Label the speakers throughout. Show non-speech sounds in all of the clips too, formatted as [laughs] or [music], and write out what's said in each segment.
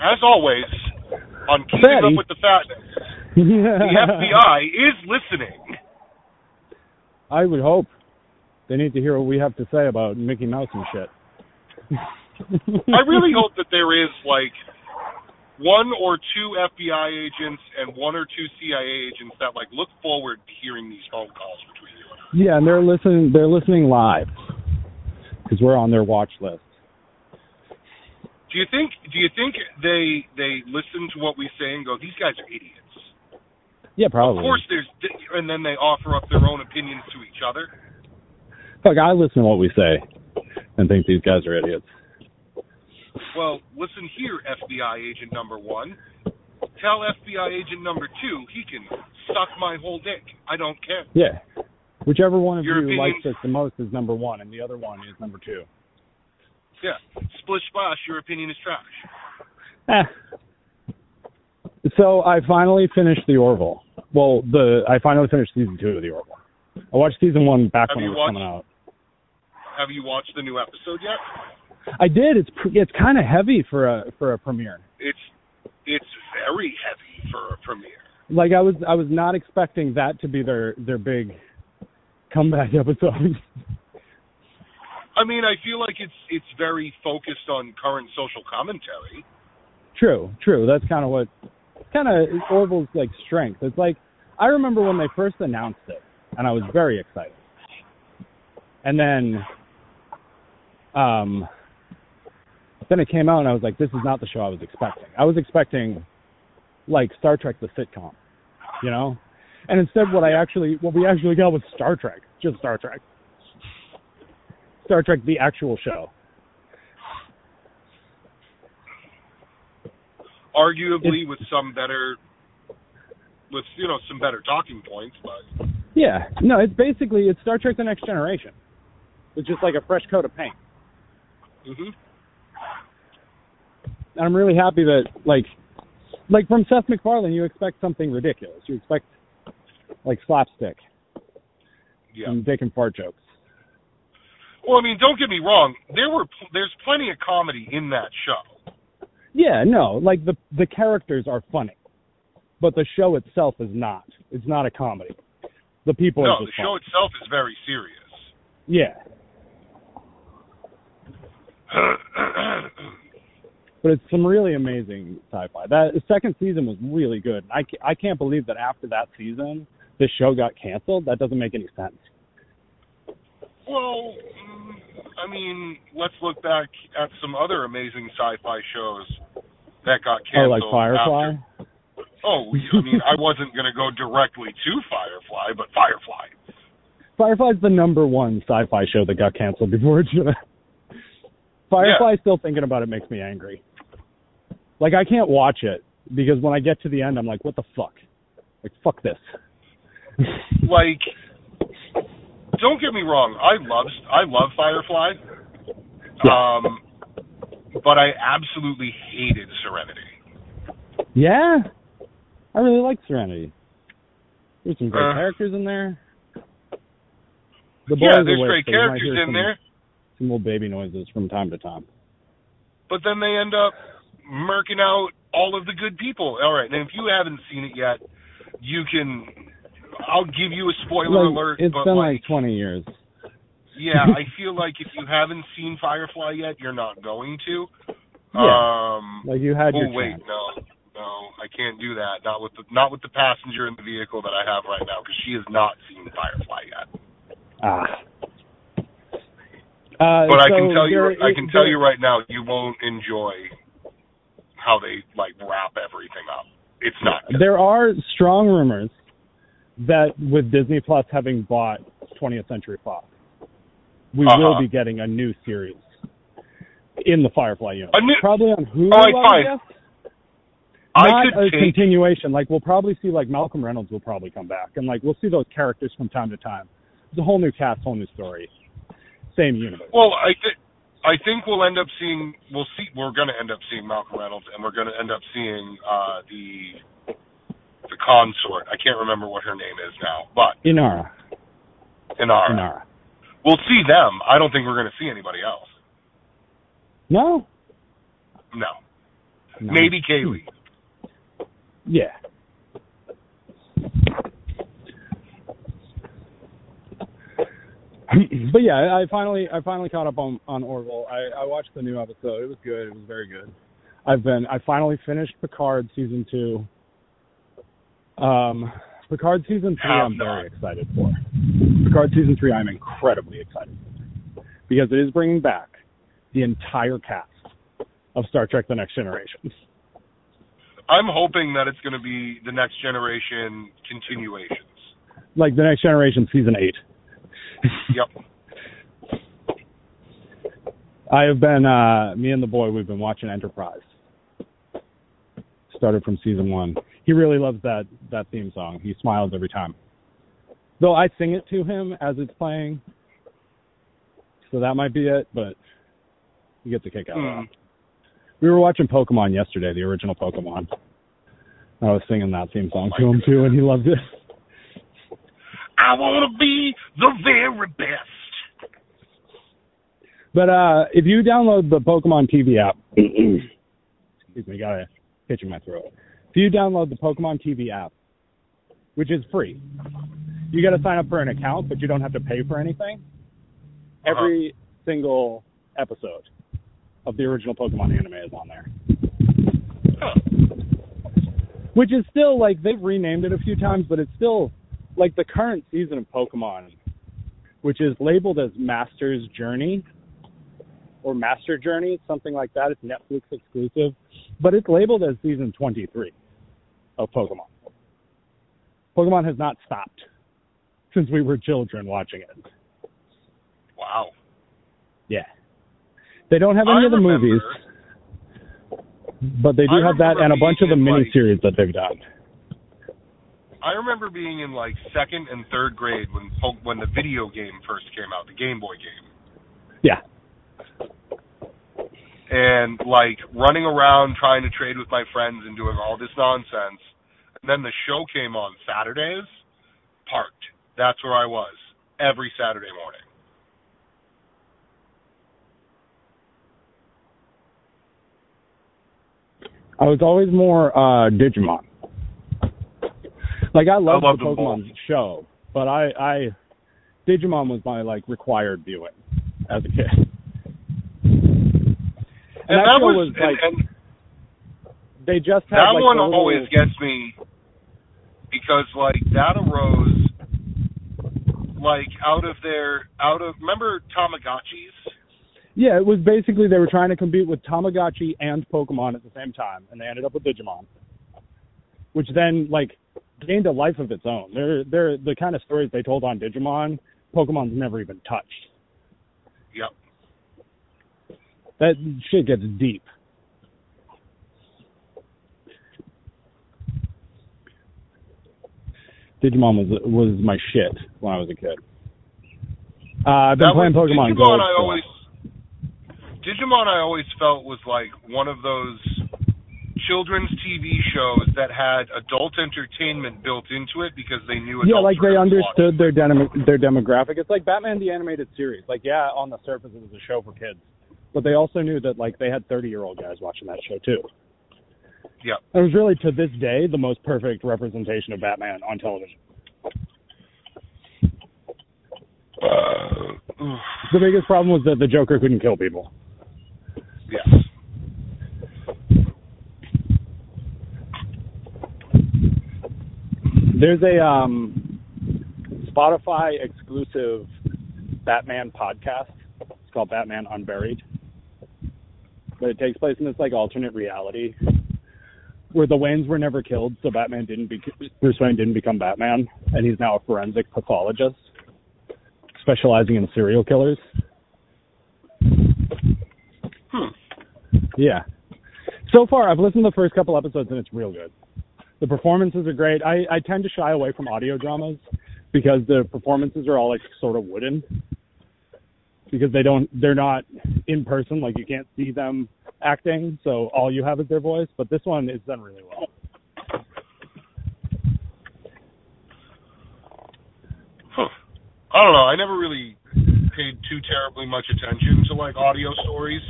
Speaker 1: as always, on keeping
Speaker 2: Fatty.
Speaker 1: up with the fatness, [laughs] the FBI is listening.
Speaker 2: I would hope they need to hear what we have to say about Mickey Mouse and shit. [laughs]
Speaker 1: I really hope that there is like one or two FBI agents and one or two CIA agents that like look forward to hearing these phone calls between you and I.
Speaker 2: Yeah, and they're listening. They're listening live because we're on their watch list.
Speaker 1: Do you think? Do you think they they listen to what we say and go, "These guys are idiots"?
Speaker 2: Yeah, probably.
Speaker 1: Of course, there's, and then they offer up their own opinions to each other.
Speaker 2: Fuck, I listen to what we say and think these guys are idiots.
Speaker 1: Well, listen here, FBI agent number one. Tell FBI agent number two he can suck my whole dick. I don't care.
Speaker 2: Yeah. Whichever one of
Speaker 1: Your
Speaker 2: you
Speaker 1: opinion-
Speaker 2: likes us the most is number one, and the other one is number two.
Speaker 1: Yeah. Splish splash, your opinion is trash.
Speaker 2: Eh. So I finally finished the Orville. Well, the I finally finished season two of the Orville. I watched season one back
Speaker 1: Have
Speaker 2: when it was
Speaker 1: watched-
Speaker 2: coming out.
Speaker 1: Have you watched the new episode yet?
Speaker 2: I did. It's it's kind of heavy for a for a premiere.
Speaker 1: It's it's very heavy for a premiere.
Speaker 2: Like I was I was not expecting that to be their their big comeback [laughs] episode.
Speaker 1: I mean, I feel like it's it's very focused on current social commentary.
Speaker 2: true, true. That's kind of what kind of Orville's like strength. It's like I remember when they first announced it, and I was very excited. And then, um, then it came out, and I was like, "This is not the show I was expecting." I was expecting, like Star Trek the sitcom, you know, and instead, what I actually, what we actually got was Star Trek, just Star Trek, Star Trek the actual show.
Speaker 1: Arguably with some better with you know some better talking points, but
Speaker 2: Yeah, no, it's basically it's Star Trek: The Next Generation. It's just like a fresh coat of paint.
Speaker 1: hmm
Speaker 2: And I'm really happy that like like from Seth MacFarlane, you expect something ridiculous. You expect like slapstick
Speaker 1: yeah.
Speaker 2: and dick and fart jokes.
Speaker 1: Well, I mean, don't get me wrong. There were pl- there's plenty of comedy in that show.
Speaker 2: Yeah, no, like the the characters are funny, but the show itself is not. It's not a comedy. The people
Speaker 1: No, the
Speaker 2: just
Speaker 1: show itself is very serious.
Speaker 2: Yeah, [clears throat] but it's some really amazing sci-fi. That the second season was really good. I I can't believe that after that season, this show got canceled. That doesn't make any sense.
Speaker 1: well, I mean, let's look back at some other amazing sci-fi shows that got canceled.
Speaker 2: Oh, like Firefly.
Speaker 1: after- Oh, I mean, I wasn't going to go directly to Firefly, but Firefly.
Speaker 2: Firefly's the number one sci-fi show that got canceled before it should. Firefly, still thinking about it makes me angry. Like I can't watch it because when I get to the end, I'm like, what the fuck? Like fuck this.
Speaker 1: Like, don't get me wrong. I love I love Firefly. Um, but I absolutely hated Serenity.
Speaker 2: yeah, I really like Serenity. There's some great
Speaker 1: Uh,
Speaker 2: characters in there. The boys
Speaker 1: yeah, there's great
Speaker 2: so
Speaker 1: characters in
Speaker 2: some,
Speaker 1: there,
Speaker 2: Some little baby noises from time to time.
Speaker 1: but then they end up murking out all of the good people. All right, and if you haven't seen it yet, you can. I'll give you a spoiler
Speaker 2: Like,
Speaker 1: alert.
Speaker 2: it's
Speaker 1: but
Speaker 2: been
Speaker 1: like,
Speaker 2: like 20 years.
Speaker 1: yeah, I [laughs] feel like if you haven't seen Firefly yet, you're not going to.
Speaker 2: Yeah.
Speaker 1: Um,
Speaker 2: Like you had
Speaker 1: oh
Speaker 2: your
Speaker 1: wait,
Speaker 2: chance.
Speaker 1: no, no, I can't do that. Not with the not with the passenger in the vehicle that I have right now because she has not seen Firefly yet.
Speaker 2: Ah. Uh,
Speaker 1: But I can tell you, I can tell you right now, you won't enjoy how they like wrap everything up. It's not. good.
Speaker 2: There are strong rumors that with Disney Plus having bought 20th Century Fox, we
Speaker 1: Uh-huh.
Speaker 2: will be getting a new series in the Firefly universe.
Speaker 1: New-
Speaker 2: probably on Hulu.
Speaker 1: All right,
Speaker 2: I
Speaker 1: fine.
Speaker 2: guess.
Speaker 1: I
Speaker 2: Not
Speaker 1: could
Speaker 2: a
Speaker 1: take.
Speaker 2: continuation. Like we'll probably see like Malcolm Reynolds will probably come back, and like we'll see those characters from time to time. It's a whole new cast, whole new story, same universe.
Speaker 1: Well, I think I think we'll end up seeing. We'll see. We're going to end up seeing Malcolm Reynolds, and we're going to end up seeing uh, the the consort. I can't remember what her name is now, but
Speaker 2: Inara.
Speaker 1: Inara.
Speaker 2: Inara.
Speaker 1: We'll see them. I don't think we're going to see anybody else.
Speaker 2: No.
Speaker 1: No.
Speaker 2: No.
Speaker 1: Maybe Kaylee. Hmm.
Speaker 2: Yeah. [clears throat] but yeah, I finally I finally caught up on on Orville. I, I watched the new episode. It was good. It was very good. I've been I finally finished Picard season two. Um, Picard season three I'm very excited for. Picard season three I'm incredibly excited for. because it is bringing back the entire cast of Star Trek: The Next Generation.
Speaker 1: I'm hoping that it's going to be the next generation continuations.
Speaker 2: Like the Next Generation season eight. [laughs]
Speaker 1: Yep.
Speaker 2: I have been uh me and the boy we've been watching Enterprise. Started from season one. He really loves that that theme song. He smiles every time. Though I sing it to him as it's playing. So that might be it, but he gets a kick out of
Speaker 1: Hmm.
Speaker 2: it. We were watching Pokemon yesterday, the original Pokemon. I was singing that theme song to him too and he loved it.
Speaker 1: I want to be the very best.
Speaker 2: But uh, if you download the Pokemon TV app, [clears throat] excuse me, got a hitch in my throat. If you download the Pokemon TV app, which is free, you got to sign up for an account, but you don't have to pay for anything.
Speaker 1: Uh-huh.
Speaker 2: Every single episode of the original Pokemon anime is on there,
Speaker 1: Huh.
Speaker 2: which is still like they've renamed it a few times, but it's still like the current season of Pokemon, which is labeled as Master's Journey or Master Journey, something like that. It's Netflix exclusive, but it's labeled as season 23 of Pokemon. Pokemon has not stopped since we were children watching it.
Speaker 1: Wow.
Speaker 2: Yeah. They don't have any
Speaker 1: I
Speaker 2: of the
Speaker 1: remember-
Speaker 2: movies, but they do
Speaker 1: I
Speaker 2: have that and a bunch of the
Speaker 1: in, like-
Speaker 2: that they've done.
Speaker 1: I remember being in like second and third grade when when the video game first came out, the Game Boy game,
Speaker 2: Yeah.
Speaker 1: and like running around trying to trade with my friends and doing all this nonsense. And then the show came on Saturdays, parked. That's where I was every Saturday morning.
Speaker 2: I was always more uh Digimon. Like I loved
Speaker 1: loved
Speaker 2: the Pokemon show, but I I Digimon was my like required viewing as a kid. And,
Speaker 1: And,
Speaker 2: that,
Speaker 1: that was,
Speaker 2: was like
Speaker 1: and, and
Speaker 2: they just had
Speaker 1: that
Speaker 2: like
Speaker 1: one
Speaker 2: little-
Speaker 1: always gets me because like that arose like out of their out of remember Tamagotchis?
Speaker 2: Yeah, it was basically they were trying to compete with Tamagotchi and Pokemon at the same time, and they ended up with Digimon, which then like gained a life of its own. They're they're the kind of stories they told on Digimon. Pokemon's never even touched.
Speaker 1: Yep.
Speaker 2: That shit gets deep. Digimon was was my shit when I was a kid. Uh, I've been
Speaker 1: That
Speaker 2: playing
Speaker 1: was,
Speaker 2: Pokemon
Speaker 1: Digimon
Speaker 2: Gold.
Speaker 1: I always Digimon I always felt was like one of those children's TV shows that had adult entertainment built into it because they knew
Speaker 2: yeah, like they understood their dem- their demographic. It's like Batman the animated series. Like, yeah, on the surface it was a show for kids, but they also knew that like they had thirty year old guys watching that show too.
Speaker 1: Yep.
Speaker 2: It was really to this day the most perfect representation of Batman on television.
Speaker 1: Uh,
Speaker 2: The biggest problem was that the Joker couldn't kill people.
Speaker 1: yes.
Speaker 2: There's a um, Spotify exclusive Batman podcast. It's called Batman Unburied. But it takes place in this like alternate reality where the Waynes were never killed, so Batman didn't be Bruce Wayne didn't become Batman, and he's now a forensic pathologist specializing in serial killers.
Speaker 1: Hmm.
Speaker 2: Yeah. So far, I've listened to the first couple episodes, and it's real good. The performances are great. I, I tend to shy away from audio dramas because the performances are all like sort of wooden because they don't they're not in person like you can't see them acting so all you have is their voice but this one is done really well
Speaker 1: Huh. I don't know. I never really paid too terribly much attention to like audio stories.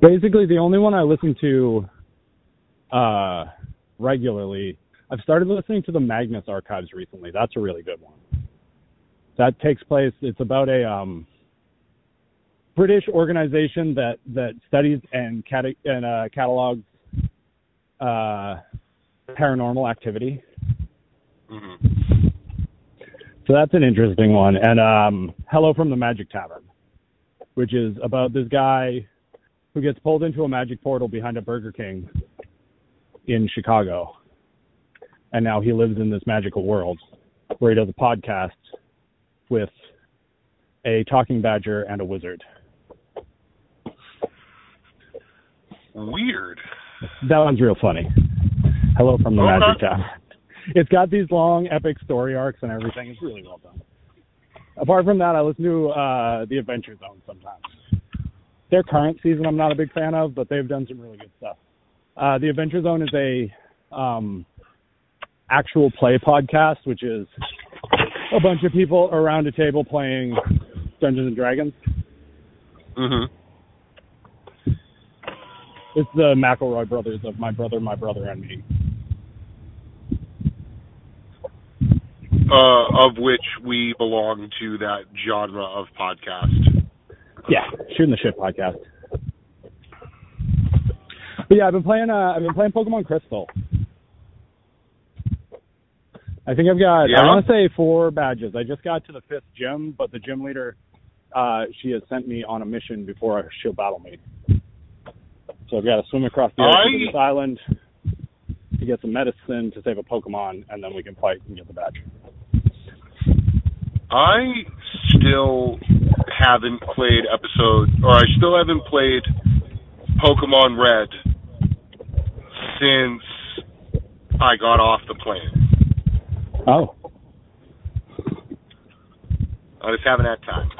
Speaker 2: Basically, the only one I listen to uh, regularly, I've started listening to the Magnus Archives recently. That's a really good one. That takes place. It's about a um, British organization that that studies and and uh, catalogs uh, paranormal activity.
Speaker 1: hmm
Speaker 2: So that's an interesting one. And um, Hello from the Magic Tavern, which is about this guy who gets pulled into a magic portal behind a Burger King in Chicago. And now he lives in this magical world where he does a podcast with a talking badger and a wizard.
Speaker 1: Weird.
Speaker 2: That one's real funny. Hello from the
Speaker 1: Okay.
Speaker 2: Magic Tavern. It's got these long epic story arcs and everything. It's really well done. Apart from that, I listen to uh, The Adventure Zone sometimes. Their current season I'm not a big fan of, but they've done some really good stuff. Uh, the Adventure Zone is a um, actual play podcast, which is a bunch of people around a table playing Dungeons and Dragons.
Speaker 1: hmm
Speaker 2: It's the McElroy brothers of My Brother, My Brother, and Me.
Speaker 1: Uh, of which we belong to that genre of podcast.
Speaker 2: Yeah, shooting the shit podcast. But yeah, I've been playing. Uh, I've been playing Pokemon Crystal. I think I've got.
Speaker 1: Yeah?
Speaker 2: I want to say four badges. I just got to the fifth gym, but the gym leader, uh, she has sent me on a mission before she'll battle me. So I've got to swim across the ocean to this island to get some medicine to save a Pokemon, and then we can fight and get the badge.
Speaker 1: I still haven't played episode, or I still haven't played Pokemon Red since I got off the plane.
Speaker 2: Oh,
Speaker 1: I just haven't had time.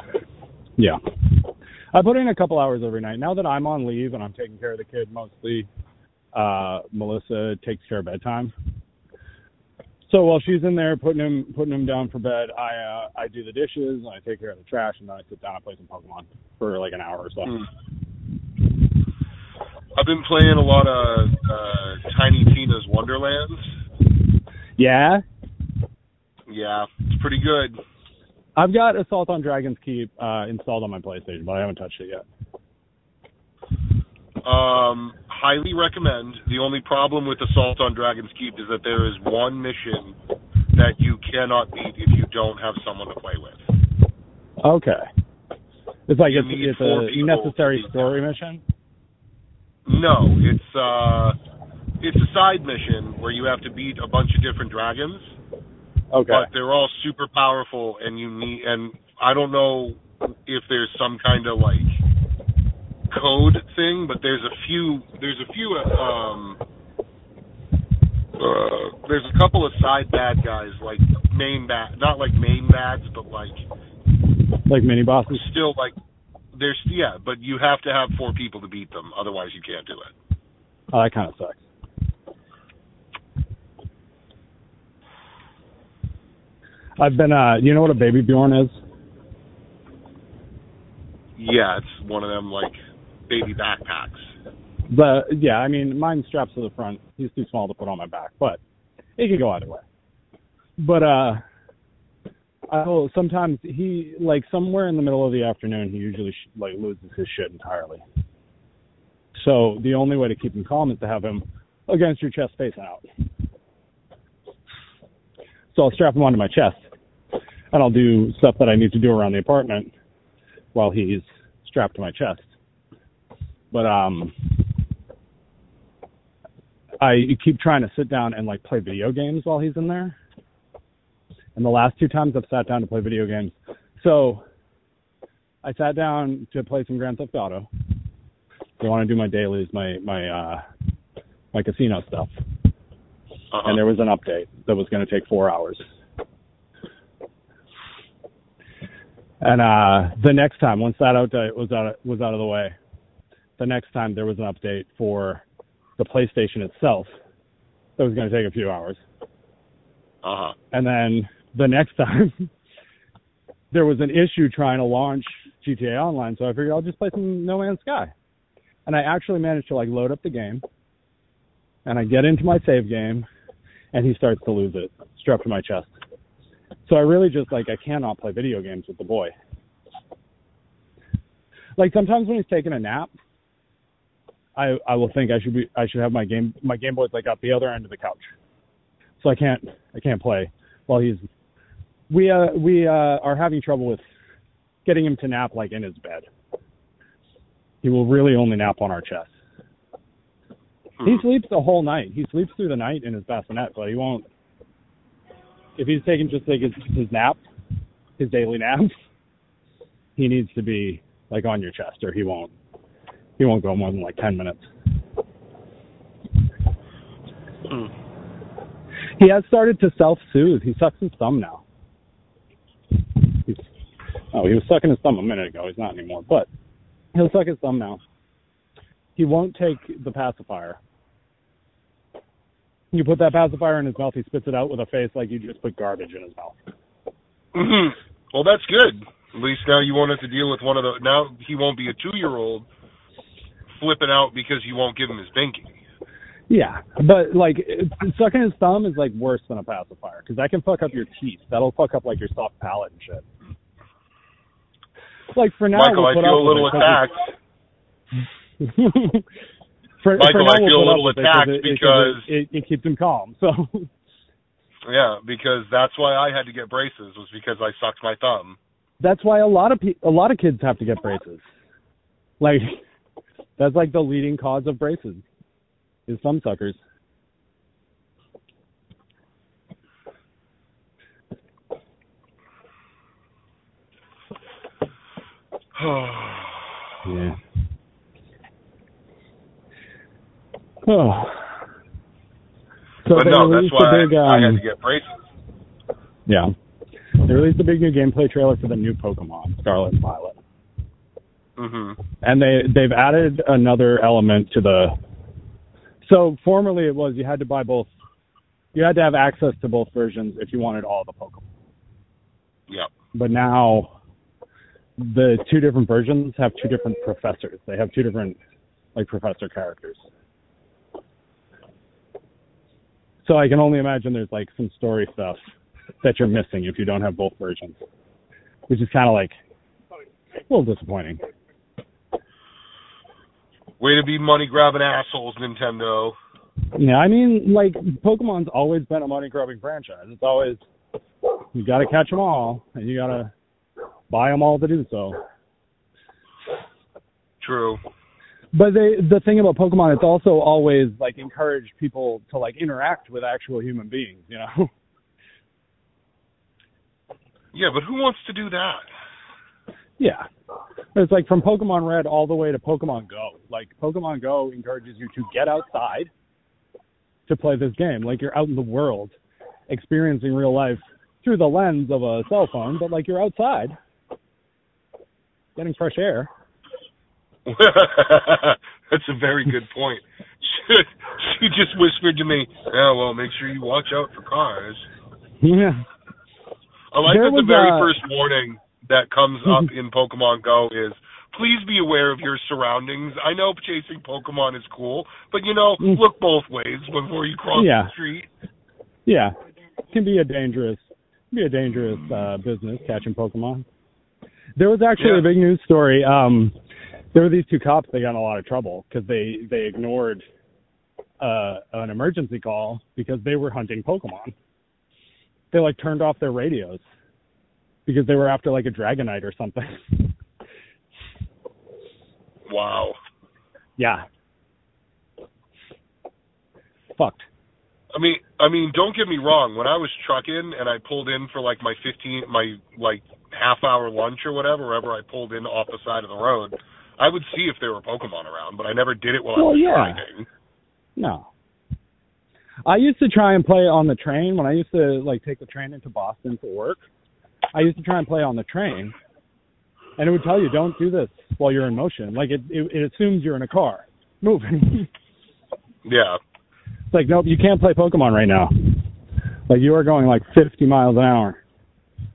Speaker 2: Yeah. I put in a couple hours every night. Now that I'm on leave and I'm taking care of the kid mostly, uh, Melissa takes care of bedtime. So while she's in there putting him putting him down for bed, I uh, I do the dishes and I take care of the trash and then I sit down and play some Pokemon for like an hour or so.
Speaker 1: Hmm. I've been playing a lot of uh, Tiny Tina's Wonderlands.
Speaker 2: Yeah,
Speaker 1: Yeah, it's pretty good.
Speaker 2: I've got Assault on Dragon's Keep uh, installed on my PlayStation, but I haven't touched it yet.
Speaker 1: Um, highly recommend. The only problem with Assault on Dragon's Keep is that there is one mission that you cannot beat if you don't have someone to play with.
Speaker 2: Okay. It's like
Speaker 1: You
Speaker 2: it's, it's a necessary story mission.
Speaker 1: No, it's uh, it's a side mission where you have to beat a bunch of different dragons,
Speaker 2: Okay.
Speaker 1: but they're all super powerful, and you need. And I don't know if there's some kind of like code thing, but there's a few. There's a few. Um, uh, there's a couple of side bad guys, like main bad, not like main bads, but like
Speaker 2: Like mini bosses.
Speaker 1: still like there's yeah, but you have to have four people to beat them, otherwise you can't do it.
Speaker 2: Oh, that kind of sucks. I've been, uh, you know what a baby Bjorn is?
Speaker 1: Yeah, it's one of them like baby backpacks.
Speaker 2: The yeah, I mean, mine straps to the front. He's too small to put on my back, but it could go either way. But uh, I will sometimes he like somewhere in the middle of the afternoon he usually sh- like loses his shit entirely. So the only way to keep him calm is to have him against your chest facing out. So I'll strap him onto my chest, and I'll do stuff that I need to do around the apartment while he's strapped to my chest. But um, I keep trying to sit down and like play video games while he's in there. And the last two times I've sat down to play video games, so I sat down to play some Grand Theft Auto. I want to do my dailies, my my uh, my casino stuff,
Speaker 1: Uh-huh.
Speaker 2: and there was an update that was going to take four hours. And uh, the next time, once that update was out of, was out of the way, the next time there was an update for the PlayStation itself that was going to take a few hours.
Speaker 1: Uh-huh.
Speaker 2: And then the next [laughs] time there was an issue trying to launch GTA Online, so I figured I'll just play some No Man's Sky. and I actually managed to like load up the game, and I get into my save game, and he starts to lose it, strapped to my chest. So I really just like I cannot play video games with the boy. Like sometimes when he's taking a nap, I I will think I should be I should have my game my Game Boy's like at the other end of the couch, so I can't I can't play while he's we uh we uh are having trouble with getting him to nap like in his bed. He will really only nap on our chest. He sleeps the whole night. He sleeps through the night in his bassinet, but he won't. If he's taking just like his, his nap, his daily nap, [laughs] he needs to be like on your chest, or he won't. He won't go more than like ten minutes.
Speaker 1: Hmm.
Speaker 2: He has started to self-soothe. He sucks his thumb now. He's, oh, he was sucking his thumb a minute ago. He's not anymore, but he'll suck his thumb now. He won't take the pacifier. You put that pacifier in his mouth, he spits it out with a face like you just put garbage in his mouth.
Speaker 1: hmm Well, that's good. At least now you won't have to deal with one of the. Now he won't be a two-year-old flipping out because you won't give him his binky.
Speaker 2: Yeah, but like sucking his thumb is like worse than a pacifier because that can fuck up your teeth. That'll fuck up like your soft palate and shit. Like for now,
Speaker 1: Michael,
Speaker 2: we'll
Speaker 1: I feel a little attacked. [laughs]
Speaker 2: for, for
Speaker 1: Michael,
Speaker 2: now
Speaker 1: I feel a little attacked
Speaker 2: it,
Speaker 1: because-
Speaker 2: it, it, it keeps him calm. So [laughs]
Speaker 1: Yeah, because that's why I had to get braces was because I sucked my thumb.
Speaker 2: that's why a lot of pe- a lot of kids have to get braces. Like [laughs] that's like the leading cause of braces is thumb suckers. [sighs] Yeah. Oh. So
Speaker 1: but
Speaker 2: they
Speaker 1: no, that's
Speaker 2: released
Speaker 1: why
Speaker 2: a big,
Speaker 1: I, I had
Speaker 2: um,
Speaker 1: to get braces.
Speaker 2: Yeah. They released a big new gameplay trailer for the new Pokemon, Scarlet and Violet.
Speaker 1: hmm
Speaker 2: And they they've added another element to the So formerly it was you had to buy both you had to have access to both versions if you wanted all the Pokemon.
Speaker 1: Yep.
Speaker 2: But now the two different versions have two different professors. They have two different like professor characters. So I can only imagine there's like some story stuff that you're missing if you don't have both versions. Which is kind of like a little disappointing.
Speaker 1: Way to be money grabbing assholes, Nintendo.
Speaker 2: Yeah, I mean, like Pokemon's always been a money grubbing franchise. It's always you got to catch them all, and you got to buy them all to do so.
Speaker 1: True.
Speaker 2: But they, the thing about Pokemon, it's also always like encouraged people to like interact with actual human beings. You know, [laughs]
Speaker 1: Yeah, but who wants to do that?
Speaker 2: yeah. It's like from Pokemon Red all the way to Pokemon Go. Like Pokemon Go encourages you to get outside to play this game. Like you're out in the world, experiencing real life through the lens of a cell phone, but like you're outside, getting fresh air. [laughs]
Speaker 1: That's a very good point. [laughs] She, just whispered to me, "Yeah, well, make sure you watch out for cars."
Speaker 2: Yeah.
Speaker 1: I like
Speaker 2: There
Speaker 1: that the very
Speaker 2: a-
Speaker 1: first warning that comes up [laughs] in Pokemon Go is please be aware of your surroundings. I know chasing Pokemon is cool, but you know,
Speaker 2: Mm.
Speaker 1: look both ways before you cross
Speaker 2: Yeah.
Speaker 1: the street.
Speaker 2: Yeah. It can be a dangerous be a dangerous uh business catching Pokemon. There was actually
Speaker 1: Yeah.
Speaker 2: a big news story. Um there were these two cops they got in a lot of trouble because they they ignored uh an emergency call because they were hunting Pokemon. They like turned off their radios because they were after like a Dragonite or something.
Speaker 1: Wow.
Speaker 2: yeah. Fucked.
Speaker 1: I mean, I mean, don't get me wrong. When I was trucking and I pulled in for like my fifteen, my like half hour lunch or whatever, wherever I pulled in off the side of the road, I would see if there were Pokemon around, but I never did it while I was
Speaker 2: yeah.
Speaker 1: driving.
Speaker 2: No. I used to try and play on the train when I used to like take the train into Boston for work. I used to try and play on the train, and it would tell you don't do this while you're in motion. Like it, it, it assumes you're in a car [laughs] moving.
Speaker 1: Yeah.
Speaker 2: it's like nope, you can't play Pokemon right now. Like you are going like 50 miles an hour,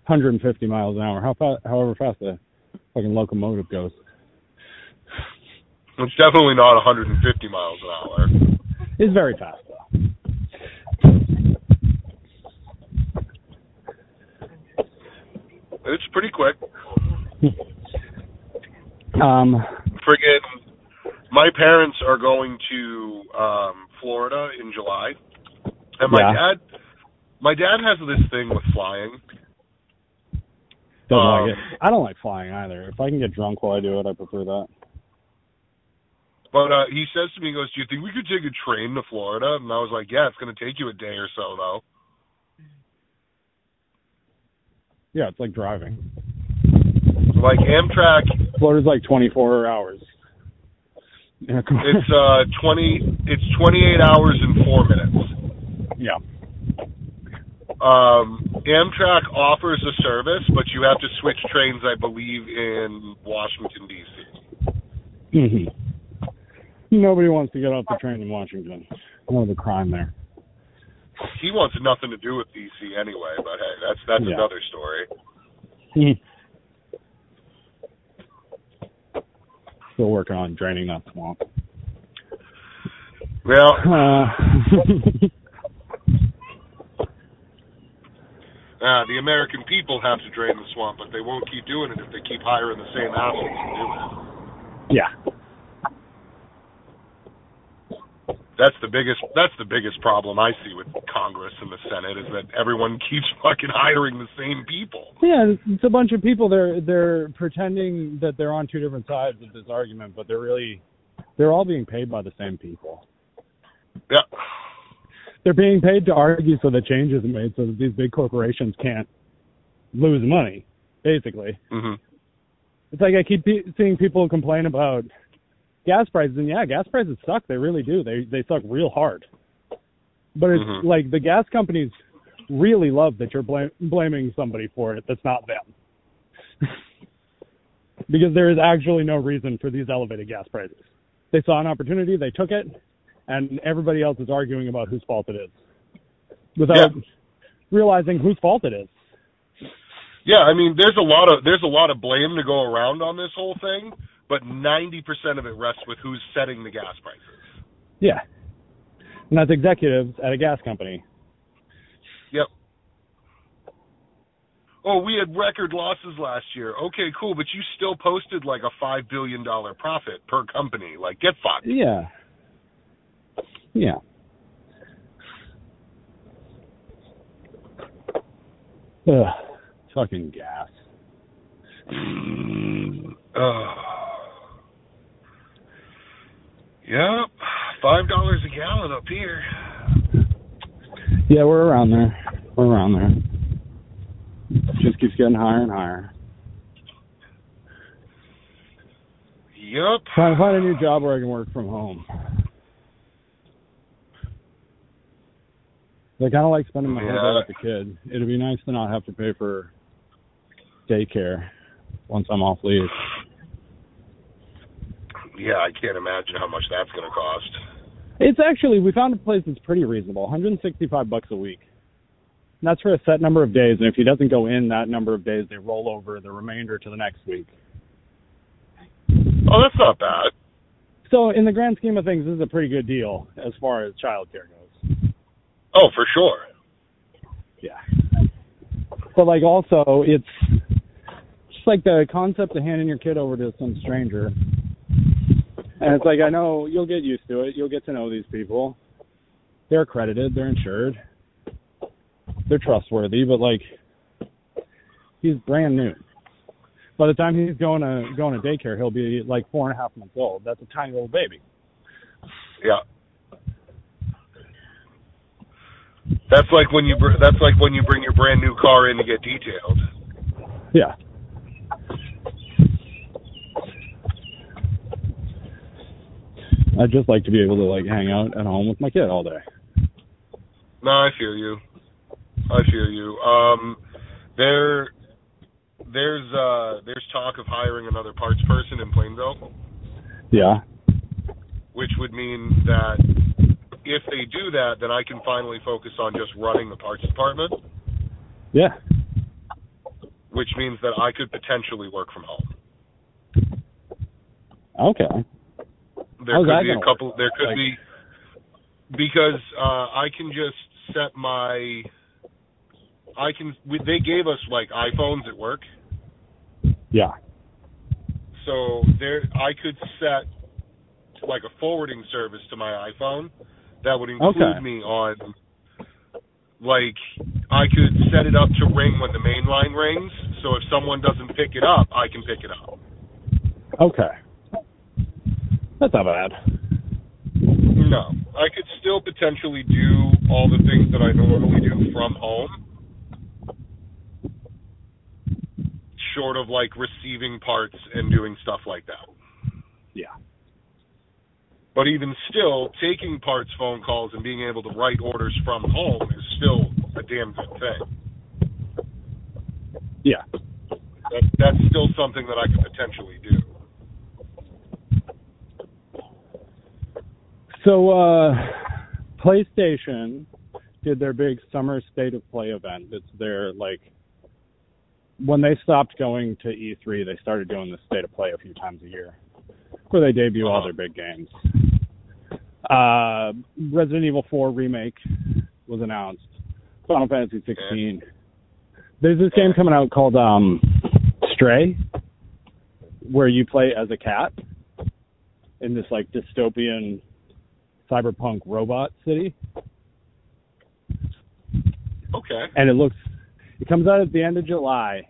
Speaker 2: 150 miles an hour. How fast, however fast the fucking locomotive goes.
Speaker 1: It's definitely not 150 miles an hour.
Speaker 2: It's very fast though.
Speaker 1: It's pretty quick. [laughs]
Speaker 2: Um,
Speaker 1: Friggin', my parents are going to um Florida in July, and my
Speaker 2: Yeah.
Speaker 1: dad, my dad has this thing with flying.
Speaker 2: doesn't
Speaker 1: Um,
Speaker 2: like it. I don't like flying either. If I can get drunk while I do it, I prefer that.
Speaker 1: But uh he says to me, he goes, "Do you think we could take a train to Florida?" And I was like, "Yeah, it's going to take you a day or so, though."
Speaker 2: Yeah, it's like driving.
Speaker 1: Like Amtrak,
Speaker 2: Florida's like 24 hours. Yeah, come-
Speaker 1: it's uh 20, it's 28 hours and four minutes.
Speaker 2: yeah.
Speaker 1: Um, Amtrak offers a service, but you have to switch trains, I believe, in Washington D.C.
Speaker 2: hmm Nobody wants to get off the train in Washington. Oh, the crime there.
Speaker 1: He wants nothing to do with D.C. anyway, but hey, that's that's
Speaker 2: Yeah.
Speaker 1: another story. [laughs]
Speaker 2: Still working on draining that swamp.
Speaker 1: Well,
Speaker 2: Uh, [laughs]
Speaker 1: uh, the American people have to drain the swamp, but they won't keep doing it if they keep hiring the same assholes to do it.
Speaker 2: yeah.
Speaker 1: That's the biggest. That's the biggest problem I see with Congress and the Senate is that everyone [laughs] keeps fucking hiring the same people.
Speaker 2: Yeah, it's- a bunch of people. They're they're pretending that they're on two different sides of this argument, but they're really they're all being paid by the same people.
Speaker 1: Yeah.
Speaker 2: They're being paid to argue so that change is made, so that these big corporations can't lose money. Basically,
Speaker 1: hmm
Speaker 2: it's like I keep pe- seeing people complain about gas prices, and yeah, gas prices suck. They really do. They they suck real hard. But it's
Speaker 1: Mhm.
Speaker 2: like the gas companies really love that you're blam- blaming somebody for it that's not them. [laughs] because there is actually no reason for these elevated gas prices. They saw an opportunity, they took it, and everybody else is arguing about whose fault it is without realizing whose fault it is.
Speaker 1: Yeah, I mean, there's a lot of there's a lot of blame to go around on this whole thing, but 90% of it rests with who's setting the gas prices.
Speaker 2: Yeah. And that's executives at a gas company.
Speaker 1: Yep. Oh, we had record losses last year. Okay, cool, but you still posted like a five billion dollar profit per company. Like, get fucked.
Speaker 2: Yeah. Yeah. Ugh, fucking gas. [sighs]
Speaker 1: Oh. Yep, five dollars a gallon up here.
Speaker 2: Yeah, we're around there. We're around there. It Just keeps getting higher and higher.
Speaker 1: Yep.
Speaker 2: Trying to find a new job where I can work from home. I kind of like spending my whole
Speaker 1: Yeah.
Speaker 2: day with the kid. It'd be nice to not have to pay for daycare once I'm off leave.
Speaker 1: Yeah, I can't imagine how much that's going to cost.
Speaker 2: It's actually we found a place that's pretty reasonable, 165 bucks a week. And that's for a set number of days, and if he doesn't go in that number of days, they roll over the remainder to the next week.
Speaker 1: Oh, that's not bad.
Speaker 2: So, in the grand scheme of things, this is a pretty good deal as far as childcare goes.
Speaker 1: Oh, for sure.
Speaker 2: Yeah. But like also, it's just like the concept of handing your kid over to some stranger. And it's like I know you'll get used to it. You'll get to know these people. They're accredited. They're insured. They're trustworthy. But like, he's brand new. By the time he's going to going to daycare, he'll be like four and a half months old. That's a tiny little baby.
Speaker 1: Yeah. That's like when you br- that's like when you bring your brand new car in to get detailed.
Speaker 2: Yeah. I'd just like to be able to like hang out at home with my kid all day.
Speaker 1: No, I feel you. I feel you. Um, there, there's uh, there's talk of hiring another parts person in Plainville,
Speaker 2: Yeah.
Speaker 1: which would mean that if they do that, then I can finally focus on just running the parts department,
Speaker 2: Yeah.
Speaker 1: which means that I could potentially work from home.
Speaker 2: Okay.
Speaker 1: There
Speaker 2: How's
Speaker 1: could be a couple.
Speaker 2: work?
Speaker 1: There could
Speaker 2: Like-
Speaker 1: be because uh, I can just set my. I can. They gave us like iPhones at work,
Speaker 2: Yeah.
Speaker 1: so there I could set like a forwarding service to my iPhone that would include
Speaker 2: Okay.
Speaker 1: me on. Like I could set it up to ring when the main line rings, so if someone doesn't pick it up, I can pick it up.
Speaker 2: Okay. That's not bad.
Speaker 1: No, I could still potentially do all the things that I normally do from home, short of like receiving parts and doing stuff like that.
Speaker 2: Yeah.
Speaker 1: But even still, taking parts phone calls and being able to write orders from home is still a damn good thing.
Speaker 2: Yeah.
Speaker 1: That, that's still something that I could potentially do.
Speaker 2: So uh PlayStation did their big summer state of play event. It's their like when they stopped going to E3, they started doing the state of play a few times a year, where they debut all their big games. Uh, Resident Evil 4 remake was announced. Final Fantasy 16. There's this game coming out called um, Stray, where you play as a cat in this like dystopian cyberpunk robot city,
Speaker 1: Okay.
Speaker 2: and it looks it comes out at the end of July,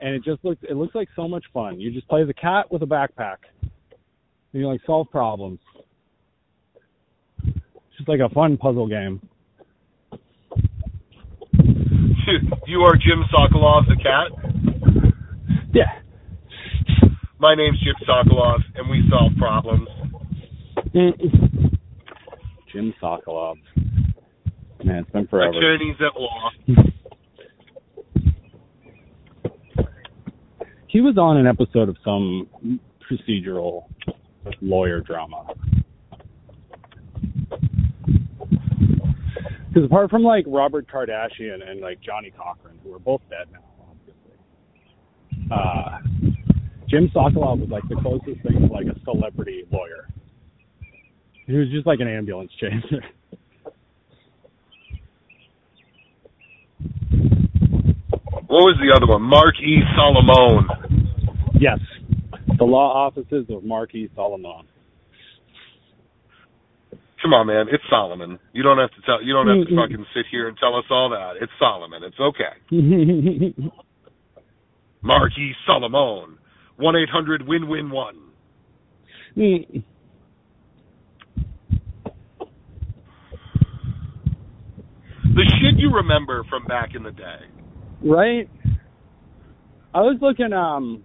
Speaker 2: and it just looks it looks like so much fun. You just play as a cat with a backpack, and you like solve problems. It's just like a fun puzzle game. [laughs]
Speaker 1: you are Jim Sokolove, the cat.
Speaker 2: Yeah.
Speaker 1: My name's Jim Sokolove, and we solve problems. Mm-hmm.
Speaker 2: Jim Sokolove. Man, it's been forever.
Speaker 1: Attorneys at law.
Speaker 2: He was on an episode of some procedural lawyer drama. Because apart from like Robert Kardashian and like Johnnie Cochran, who are both dead now, obviously, uh, Jim Sokolove was like the closest thing to like a celebrity lawyer. He was just like an ambulance chaser. [laughs]
Speaker 1: What was the other one? Mark E. Salomone.
Speaker 2: yes, the law offices of Mark E. Salomone.
Speaker 1: Come on, man. It's Salomone. You don't have to tell. You don't have to
Speaker 2: mm-hmm.
Speaker 1: fucking sit here and tell us all that. It's Salomone. It's okay. [laughs] Mark E. Salomone. One eight hundred win win one. Mm. You remember from back in the day.
Speaker 2: right? I was looking um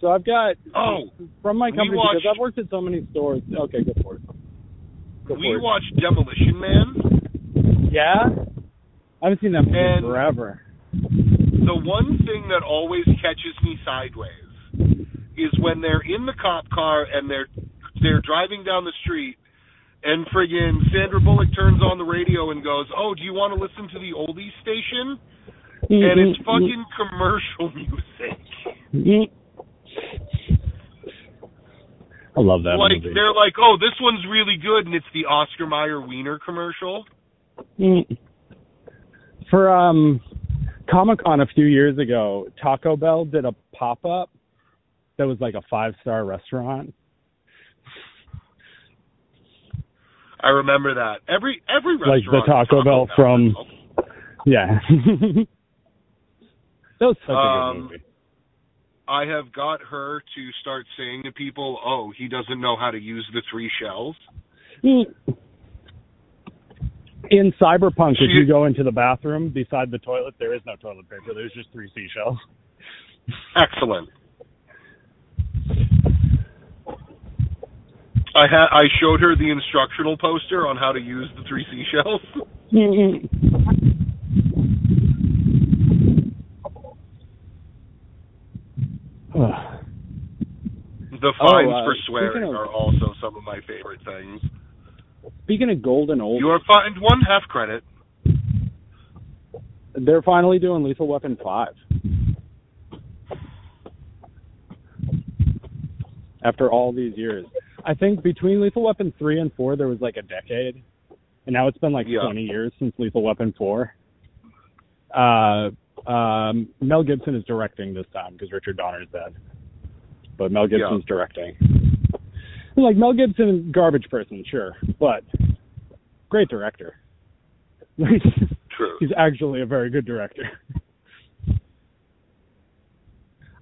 Speaker 2: so I've got
Speaker 1: Oh,
Speaker 2: from my company
Speaker 1: watched-
Speaker 2: because I've worked at so many stores. Okay, go for it. Go
Speaker 1: we
Speaker 2: for it.
Speaker 1: watched Demolition Man.
Speaker 2: Yeah? I haven't seen that movie in
Speaker 1: And-
Speaker 2: forever.
Speaker 1: The one thing that always catches me sideways is when they're in the cop car and they're they're driving down the street and friggin' Sandra Bullock turns on the radio and goes, "Oh, do you want to listen to the oldies station?" And it's fucking commercial [laughs] music.
Speaker 2: I love that
Speaker 1: like
Speaker 2: movie.
Speaker 1: they're like, "Oh, this one's really good," and it's the Oscar Mayer Wiener commercial.
Speaker 2: For um Comic Con a few years ago, Taco Bell did a pop up that was like a five star restaurant.
Speaker 1: I remember that. Every every restaurant
Speaker 2: Like the. Taco Bell from- Yeah. [laughs] that was such a
Speaker 1: Um,
Speaker 2: good movie.
Speaker 1: I have got her to start saying to people, "Oh, he doesn't know how to use the three shells."
Speaker 2: In Cyberpunk, if you go into the bathroom beside the toilet, there is no toilet paper. There's just three seashells.
Speaker 1: Excellent. I had I showed her the instructional poster on how to use the three seashells. The
Speaker 2: Oh,
Speaker 1: fines
Speaker 2: uh,
Speaker 1: for swearing
Speaker 2: of-
Speaker 1: are also some of my favorite things.
Speaker 2: Speaking of golden old,
Speaker 1: You are fined one half credit.
Speaker 2: they're finally doing Lethal Weapon Five. After all these years, I think between Lethal Weapon three and four, there was like a decade, and now it's been like
Speaker 1: Yeah.
Speaker 2: 20 years since Lethal Weapon four. Uh, um, Mel Gibson is directing this time because Richard Donner's dead, but Mel Gibson's directing. Like Mel Gibson, garbage person, sure, but great director. [laughs]
Speaker 1: True.
Speaker 2: he's actually a very good director. [laughs]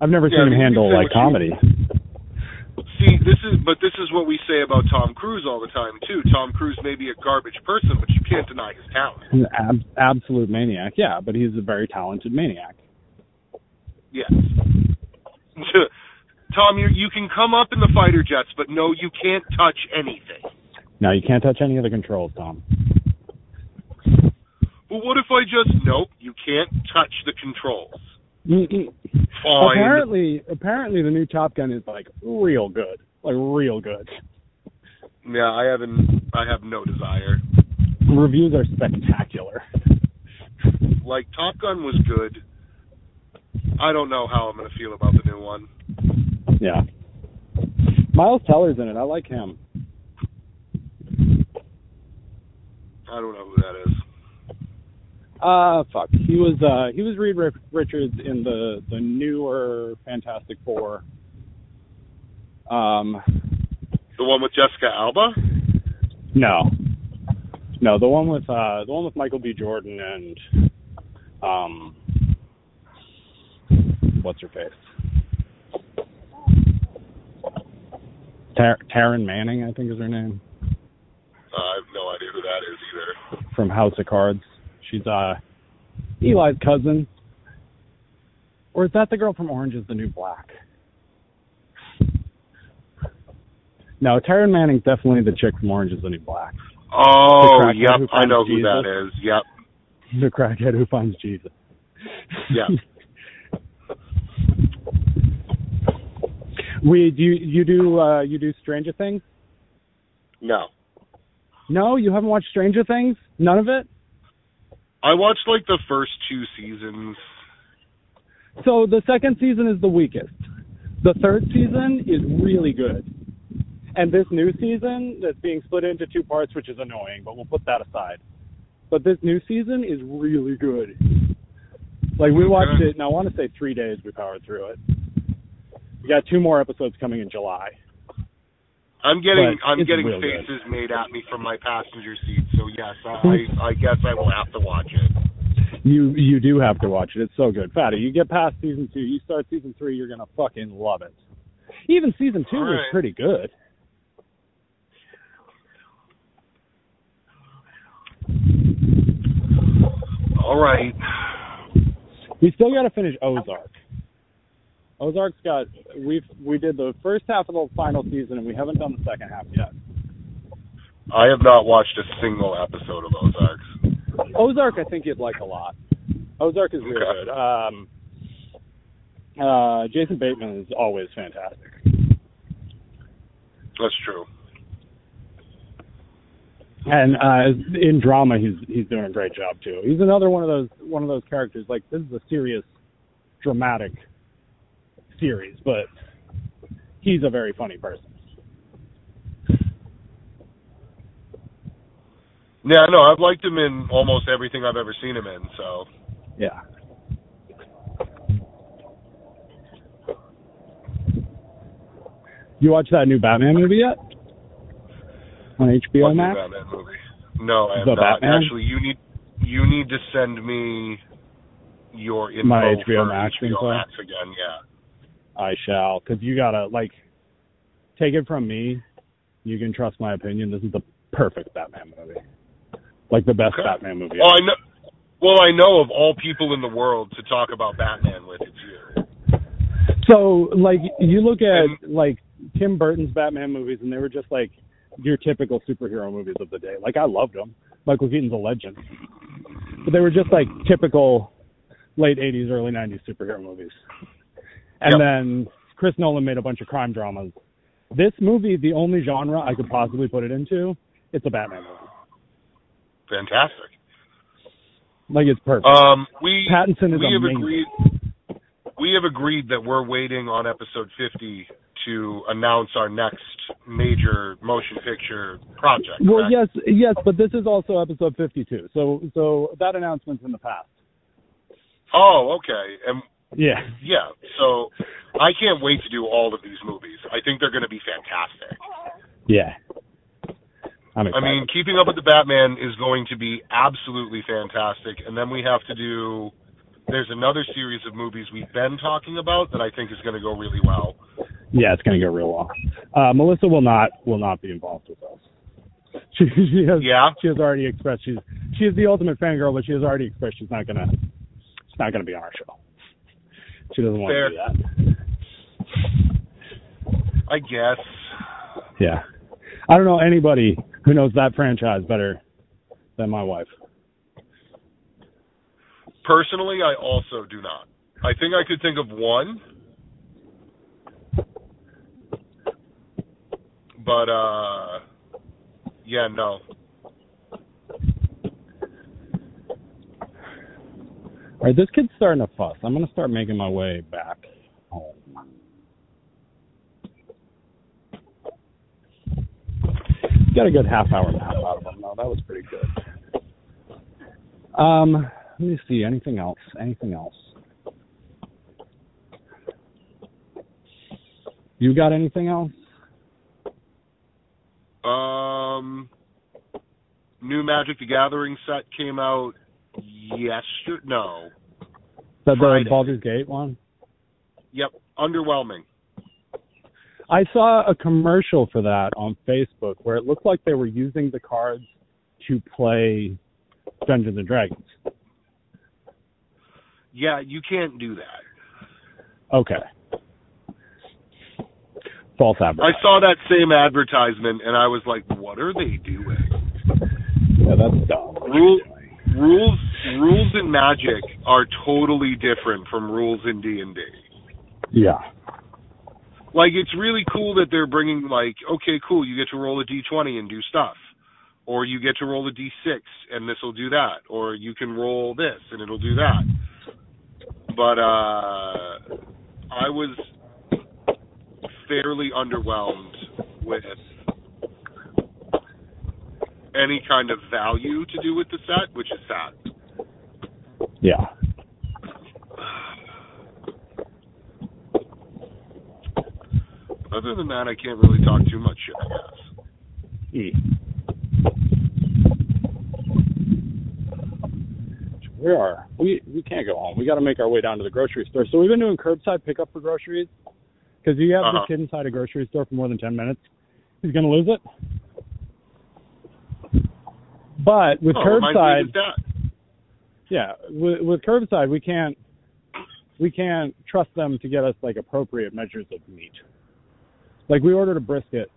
Speaker 2: I've never
Speaker 1: Yeah,
Speaker 2: seen him handle like
Speaker 1: what you-
Speaker 2: comedy.
Speaker 1: See, this is but this is what we say about Tom Cruise all the time too. Tom Cruise may be a garbage person, but you can't deny his talent.
Speaker 2: An ab- absolute maniac, yeah, but he's a very talented maniac.
Speaker 1: Yes. [laughs] Tom, you you can come up in the fighter jets, but no, you can't touch anything.
Speaker 2: No, you can't touch any of the controls, Tom.
Speaker 1: Well, what if I just nope? You can't touch the controls. Fine.
Speaker 2: Oh, apparently, apparently the new Top Gun is like real good, like real good.
Speaker 1: Yeah, I haven't. I have no desire.
Speaker 2: Reviews are spectacular.
Speaker 1: Like Top Gun was good. I don't know how I'm gonna feel about the new one.
Speaker 2: Yeah. Miles Teller's in it. I like him.
Speaker 1: I don't know who that is.
Speaker 2: Uh fuck. He was uh he was Reed Richards in the the newer Fantastic Four. Um
Speaker 1: The one with Jessica Alba?
Speaker 2: no. No, the one with uh the one with Michael B. Jordan and um what's her face? Tar- Taryn Manning, I think is her name,
Speaker 1: Uh, I have no idea who that is either.
Speaker 2: from House of Cards. She's uh Eli's cousin. Or is that the girl from Orange is the New Black? No, Taryn Manning's definitely the chick from Orange is the New Black.
Speaker 1: Oh, yep, I know who
Speaker 2: Jesus.
Speaker 1: that is. Yep,
Speaker 2: The crackhead who finds Jesus.
Speaker 1: yep. [laughs]
Speaker 2: we do you, you do uh you do Stranger Things?
Speaker 1: No,
Speaker 2: No, you haven't watched Stranger Things? None of it?
Speaker 1: I watched like the first two seasons.
Speaker 2: So the second season is the weakest. The third season is really good. And this new season that's being split into two parts, which is annoying, but we'll put that aside. But this new season is really good. Like we watched it, and I want to say three days we powered through it. We got two more episodes coming in July.
Speaker 1: I'm getting
Speaker 2: But
Speaker 1: I'm getting
Speaker 2: real good.
Speaker 1: faces made at me from my passenger seat. So yes, I [laughs] I guess I will have to watch it.
Speaker 2: You you do have to watch it. It's so good. Fatty, you get past season two, you start season three, you're gonna fucking love it. Even season two was pretty good.
Speaker 1: All right.
Speaker 2: We still got to finish Ozark. Ozark's got we've we did the first half of the final season and we haven't done the second half yet.
Speaker 1: I have not watched a single episode of Ozarks.
Speaker 2: Ozark, I think you'd like a lot. Ozark is really
Speaker 1: Okay.
Speaker 2: good. Um, uh, Jason Bateman is always fantastic.
Speaker 1: That's true.
Speaker 2: And uh, in drama, he's he's doing a great job too. He's another one of those one of those characters. Like this is a serious, dramatic series, but he's a very funny person.
Speaker 1: Yeah, no, I've liked him in almost everything I've ever seen him in. So
Speaker 2: Yeah. You watch that new Batman movie yet? On HBO Max?
Speaker 1: Batman movie? No, I have
Speaker 2: The
Speaker 1: not.
Speaker 2: Batman?
Speaker 1: Actually, you need you need to send me your info
Speaker 2: My HBO
Speaker 1: for
Speaker 2: Max
Speaker 1: HBO? Max again. Yeah.
Speaker 2: I shall, because you gotta like take it from me. You can trust my opinion. This is the perfect Batman movie, like the best
Speaker 1: Okay.
Speaker 2: Batman movie.
Speaker 1: Well, I know. Well, I know of all people in the world to talk about Batman with. It's you.
Speaker 2: So, like, you look at
Speaker 1: And-
Speaker 2: like Tim Burton's Batman movies, and they were just like your typical superhero movies of the day. Like, I loved them. Michael Keaton's a legend, but they were just like typical late '80s, early '90s superhero movies. And
Speaker 1: Yep.
Speaker 2: then Chris Nolan made a bunch of crime dramas. This movie, the only genre I could possibly put it into, it's a Batman movie.
Speaker 1: Fantastic.
Speaker 2: Like, it's perfect.
Speaker 1: Um, we
Speaker 2: Pattinson is
Speaker 1: we have
Speaker 2: amazing.
Speaker 1: agreed. We have agreed that we're waiting on episode 50 to announce our next major motion picture project.
Speaker 2: Well,
Speaker 1: correct?
Speaker 2: yes, yes, but this is also episode 52. So, so that announcement's in the past.
Speaker 1: Oh, okay. And
Speaker 2: Yeah.
Speaker 1: yeah, so I can't wait to do all of these movies. I think they're going to be fantastic.
Speaker 2: Yeah. I'm
Speaker 1: I mean, Keeping Up with the Batman is going to be absolutely fantastic, and then we have to do. There's another series of movies we've been talking about that I think is going to go really well.
Speaker 2: yeah, it's gonna go real well. Uh, Melissa will not will not be involved with us. [laughs] She, she has
Speaker 1: Yeah.
Speaker 2: she has already expressed she's she is the ultimate fangirl, but she has already expressed she's not gonna she's not gonna be on our show. She doesn't want
Speaker 1: Fair.
Speaker 2: to do that.
Speaker 1: I guess.
Speaker 2: Yeah. I don't know anybody who knows that franchise better than my wife.
Speaker 1: Personally, I also do not. I think I could think of one. But uh yeah, no.
Speaker 2: All right, this kid's starting to fuss. I'm gonna start making my way back home. Got a good half hour nap out of him though. That was pretty good. Um, let me see. Anything else? Anything else? You got anything else?
Speaker 1: Um New Magic the Gathering set came out yesterday. No.
Speaker 2: That the
Speaker 1: Friday.
Speaker 2: Baldur's Gate one?
Speaker 1: Yep, underwhelming.
Speaker 2: I saw a commercial for that on Facebook where it looked like they were using the cards to play Dungeons and Dragons.
Speaker 1: Yeah, you can't do that.
Speaker 2: Okay. False
Speaker 1: I saw that same advertisement and I was like, what are they doing?
Speaker 2: Yeah, that's dumb.
Speaker 1: Rule, rules rules in magic are totally different from rules in D&D.
Speaker 2: Yeah.
Speaker 1: Like it's really cool that they're bringing like okay, cool, you get to roll a d20 and do stuff. Or you get to roll a d6 and this will do that, or you can roll this and it'll do that. But uh I was fairly underwhelmed with any kind of value to do with the set, which is sad.
Speaker 2: Yeah.
Speaker 1: Other than that, I can't really talk too much shit, I guess.
Speaker 2: E. We are. We we can't go home. We got to make our way down to the grocery store. So we've been doing curbside pickup for groceries because you have
Speaker 1: Uh-huh.
Speaker 2: the kid inside a grocery store for more than ten minutes, he's gonna lose it. But with
Speaker 1: oh, reminds me of
Speaker 2: curbside, yeah, with, with curbside, we can't we can't trust them to get us like appropriate measures of meat. Like we ordered a brisket.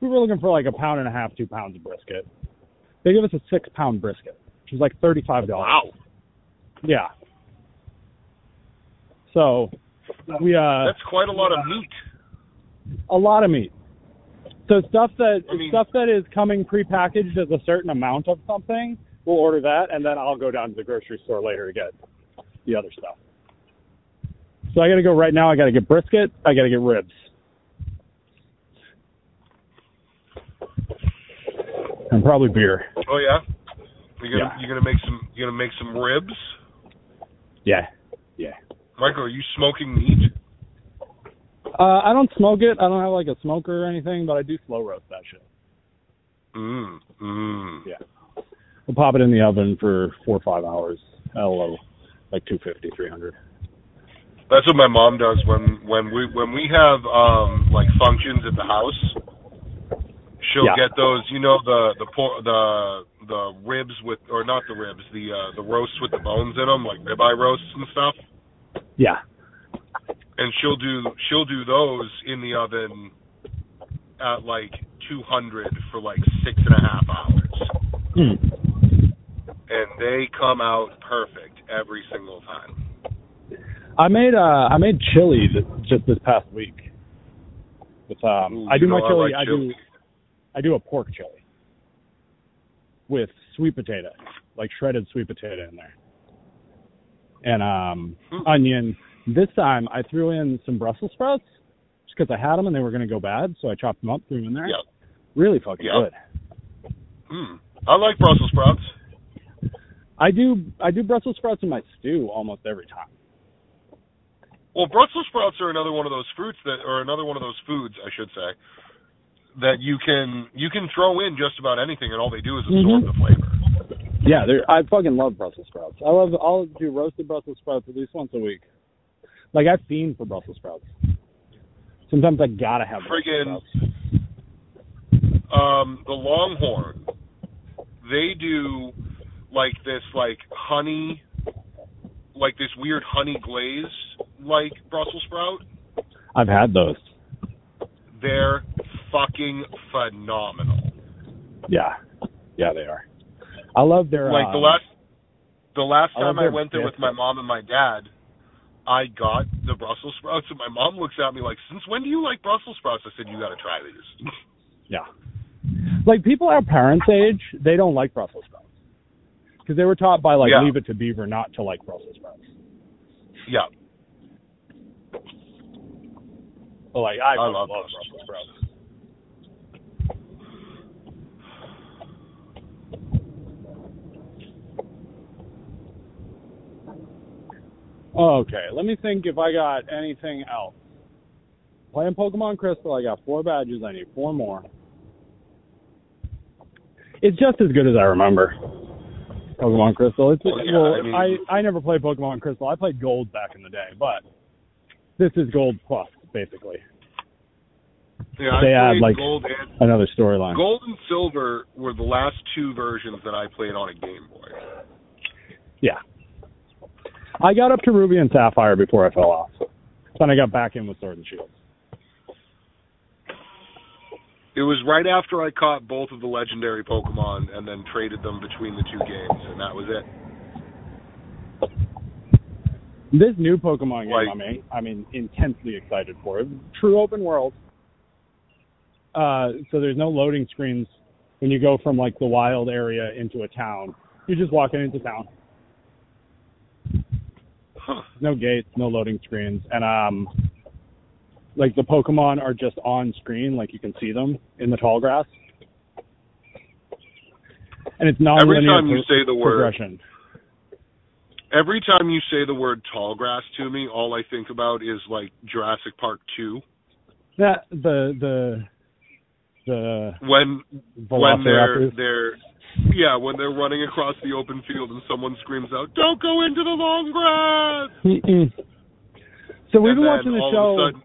Speaker 2: We were looking for like a pound and a half, two pounds of brisket. They give us a six pound brisket, which is like thirty five dollars.
Speaker 1: Wow.
Speaker 2: Yeah. So we uh
Speaker 1: That's quite a lot of meat.
Speaker 2: a lot of meat. So stuff that
Speaker 1: I mean-
Speaker 2: stuff that is coming prepackaged as a certain amount of something, we'll order that and then I'll go down to the grocery store later to get the other stuff. So I got to go right now. I got to get brisket. I got to get ribs. And probably beer.
Speaker 1: Oh yeah. You gonna
Speaker 2: Yeah.
Speaker 1: you gonna make some you gonna make some ribs?
Speaker 2: Yeah. Yeah.
Speaker 1: Michael, are you smoking meat?
Speaker 2: Uh, I don't smoke it. I don't have like a smoker or anything, but I do slow roast that shit.
Speaker 1: Mm. Mm.
Speaker 2: Yeah. We'll pop it in the oven for four or five hours. Hello, like two fifty, three hundred.
Speaker 1: That's what my mom does when when we when we have um like functions at the house. She'll
Speaker 2: Yeah.
Speaker 1: get those, you know, the the por- the the ribs with or not the ribs, the uh the roasts with the bones in them, like ribeye roasts and stuff.
Speaker 2: Yeah.
Speaker 1: And she'll do she'll do those in the oven at like 200 for like six and a half hours,
Speaker 2: Hmm.
Speaker 1: and they come out perfect every single time.
Speaker 2: I made uh I made chili th- just this past week. With um
Speaker 1: Ooh,
Speaker 2: I do my chili,
Speaker 1: like
Speaker 2: I do I do a pork chili with sweet potato, like shredded sweet potato in there. And um
Speaker 1: Hmm.
Speaker 2: onion. This time I threw in some Brussels sprouts just because I had them and they were going to go bad, so I chopped them up, threw them in there.
Speaker 1: Yeah.
Speaker 2: Really fucking
Speaker 1: Yeah.
Speaker 2: good.
Speaker 1: Hmm. I like Brussels sprouts.
Speaker 2: I do I do Brussels sprouts in my stew almost every time.
Speaker 1: Well, Brussels sprouts are another one of those fruits that, or another one of those foods, I should say, that you can you can throw in just about anything, and all they do is absorb
Speaker 2: Mhm.
Speaker 1: the flavor.
Speaker 2: Yeah, I fucking love Brussels sprouts. I love I'll do roasted Brussels sprouts at least once a week. Like I fiend for Brussels sprouts. Sometimes I gotta have Brussels
Speaker 1: Friggin-
Speaker 2: sprouts.
Speaker 1: Um, the Longhorn, they do like this, like honey, like this weird honey glaze, like Brussels sprout.
Speaker 2: I've had those.
Speaker 1: They're fucking phenomenal.
Speaker 2: Yeah, yeah, they are. I love their
Speaker 1: like the
Speaker 2: uh,
Speaker 1: last the last time I
Speaker 2: their
Speaker 1: went there with my mom and my dad, I got the Brussels sprouts, and my mom looks at me like, "Since when do you like Brussels sprouts?" I said, "You got to try these." [laughs]
Speaker 2: Yeah. Like people our parents' age, they don't like Brussels sprouts because they were taught by like
Speaker 1: Yeah.
Speaker 2: Leave It to Beaver not to like Brussels sprouts.
Speaker 1: yeah,
Speaker 2: like I,
Speaker 1: I love
Speaker 2: love
Speaker 1: Brussels
Speaker 2: Brussels sprouts. Okay, let me think if I got anything else. Playing Pokemon Crystal, I got four badges. I need four more. It's just as good as I remember. Pokemon Crystal. It's
Speaker 1: Well, yeah,
Speaker 2: well,
Speaker 1: I mean-
Speaker 2: I I never played Pokemon Crystal. I played Gold back in the day, but this is Gold Plus basically.
Speaker 1: yeah.
Speaker 2: They
Speaker 1: I
Speaker 2: add, like-
Speaker 1: gold and
Speaker 2: Another storyline.
Speaker 1: gold and silver were the last two versions that I played on a Game Boy.
Speaker 2: Yeah. I got up to Ruby and Sapphire before I fell off. Then I got back in with Sword and Shield.
Speaker 1: It was right after I caught both of the legendary Pokemon and then traded them between the two games, and that was it.
Speaker 2: This new Pokemon game,
Speaker 1: Like-
Speaker 2: I mean, I mean, intensely excited for it. True open world. Uh, so there's no loading screens when you go from like the wild area into a town. You're just walking into town.
Speaker 1: Huh.
Speaker 2: No gates, no loading screens, and um, like the Pokemon are just on screen, like you can see them in the tall grass. And it's non
Speaker 1: Every time you say the word,
Speaker 2: progression.
Speaker 1: every time you say the word tall grass to me, all I think about is like Jurassic Park 2
Speaker 2: That the the the
Speaker 1: when when they're they're yeah when they're running across the open field and someone screams out, "Don't go into the long grass!"
Speaker 2: Mm-mm. So we've
Speaker 1: and
Speaker 2: been watching the show.
Speaker 1: Sudden,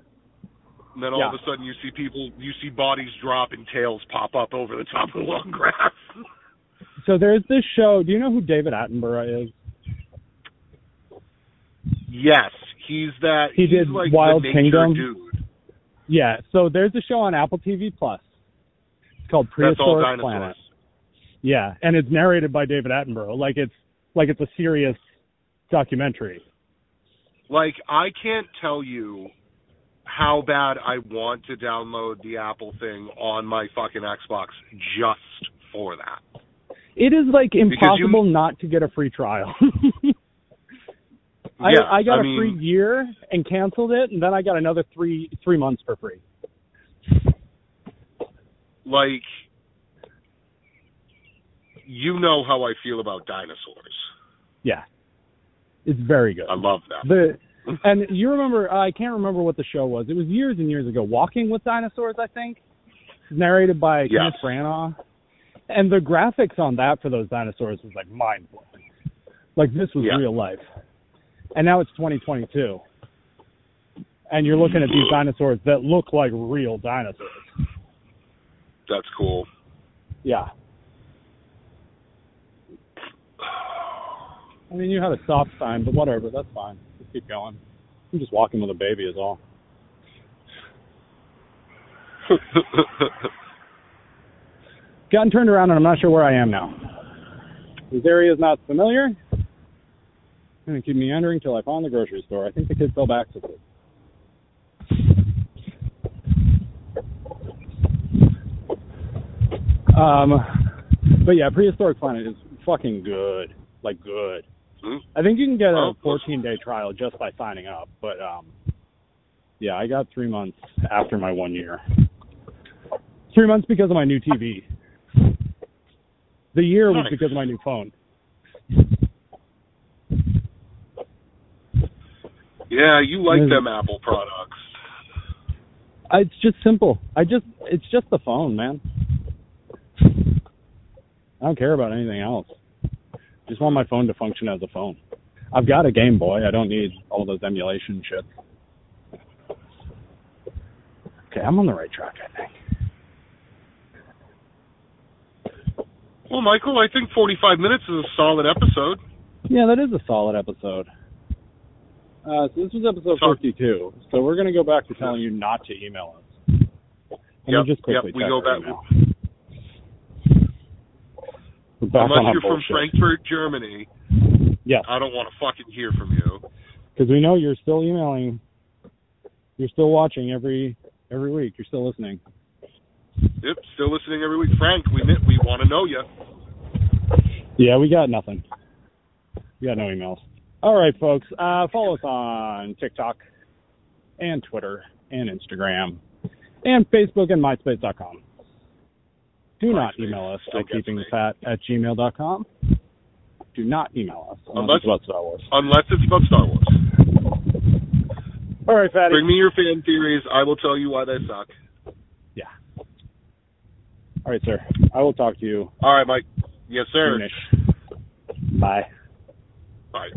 Speaker 1: and then all of a sudden, you see people, you see bodies drop and tails pop up over the top of the long grass. [laughs]
Speaker 2: So there's this show. Do you know who David Attenborough is?
Speaker 1: yes, he's that.
Speaker 2: He
Speaker 1: he's
Speaker 2: did
Speaker 1: like
Speaker 2: Wild Kingdom.
Speaker 1: dude.
Speaker 2: Yeah. So there's a show on Apple TV Plus. It's called Prehistoric
Speaker 1: dinosaurs.
Speaker 2: Planet. Yeah, and it's narrated by David Attenborough. Like it's like it's a serious documentary.
Speaker 1: Like I can't tell you how bad I want to download the Apple thing on my fucking Xbox just for that.
Speaker 2: It is like
Speaker 1: you-
Speaker 2: impossible not to get a free trial. [laughs] I
Speaker 1: Yeah,
Speaker 2: I got
Speaker 1: I
Speaker 2: a free year and canceled it, and then I got another three three months for free.
Speaker 1: Like you know how I feel about dinosaurs.
Speaker 2: Yeah, it's very good.
Speaker 1: I love that.
Speaker 2: The and you remember I can't remember what the show was. It was years and years ago. Walking with Dinosaurs, I think, narrated by
Speaker 1: Yes.
Speaker 2: Kenneth Branagh. And the graphics on that for those dinosaurs was like mind blowing. Like this was
Speaker 1: Yeah.
Speaker 2: real life. And now it's 2022. And you're looking at these dinosaurs that look like real dinosaurs.
Speaker 1: That's cool.
Speaker 2: Yeah. I mean, you had a stop sign, but whatever. That's fine. Just keep going. I'm just walking with a baby, is all. [laughs] Gotten turned around, and I'm not sure where I am now. This area is not familiar. I'm going to keep meandering till I find the grocery store. I think the kids fell back to it. Um, but yeah, Prehistoric Planet is fucking good. Like, good.
Speaker 1: Hmm?
Speaker 2: I think you can get a
Speaker 1: Oh,
Speaker 2: 14 day trial just by signing up, but um, Yeah, I got three months after my one year. Three months because of my new TV. The year was because of my new phone.
Speaker 1: Yeah, you like them Apple products.
Speaker 2: I, it's just simple. I just it's just the phone, man. I don't care about anything else. Just want my phone to function as a phone. I've got a Game Boy. I don't need all those emulation shit. Okay, I'm on the right track, I think.
Speaker 1: Well, Michael, I think 45 minutes is a solid episode.
Speaker 2: Yeah, that is a solid episode. Uh, so this was episode
Speaker 1: So-
Speaker 2: 52. So we're going to go back to telling you not to email us. Let
Speaker 1: Yep,
Speaker 2: just quickly
Speaker 1: yep, we go. Back Unless you're from
Speaker 2: bullshit.
Speaker 1: Frankfurt, Germany,
Speaker 2: Yes,
Speaker 1: I don't want to fucking hear from you.
Speaker 2: because we know you're still emailing. You're still watching every every week. You're still listening.
Speaker 1: Yep, still listening every week. Frank, we we want to know you.
Speaker 2: Yeah, we got nothing. We got no emails. All right, folks. Uh, follow us on TikTok and Twitter and Instagram and Facebook and MySpace.com. Do not email us at keepingfat at gmail.com. Do not email us unless,
Speaker 1: Unless-
Speaker 2: it's about Star Wars.
Speaker 1: Unless it's about Star Wars.
Speaker 2: All right, Fatty.
Speaker 1: Bring me your fan theories. I will tell you why they suck.
Speaker 2: Yeah. All right, sir. I will talk to you
Speaker 1: All right, Mike. Yes, sir.
Speaker 2: soonish. Bye.
Speaker 1: Bye.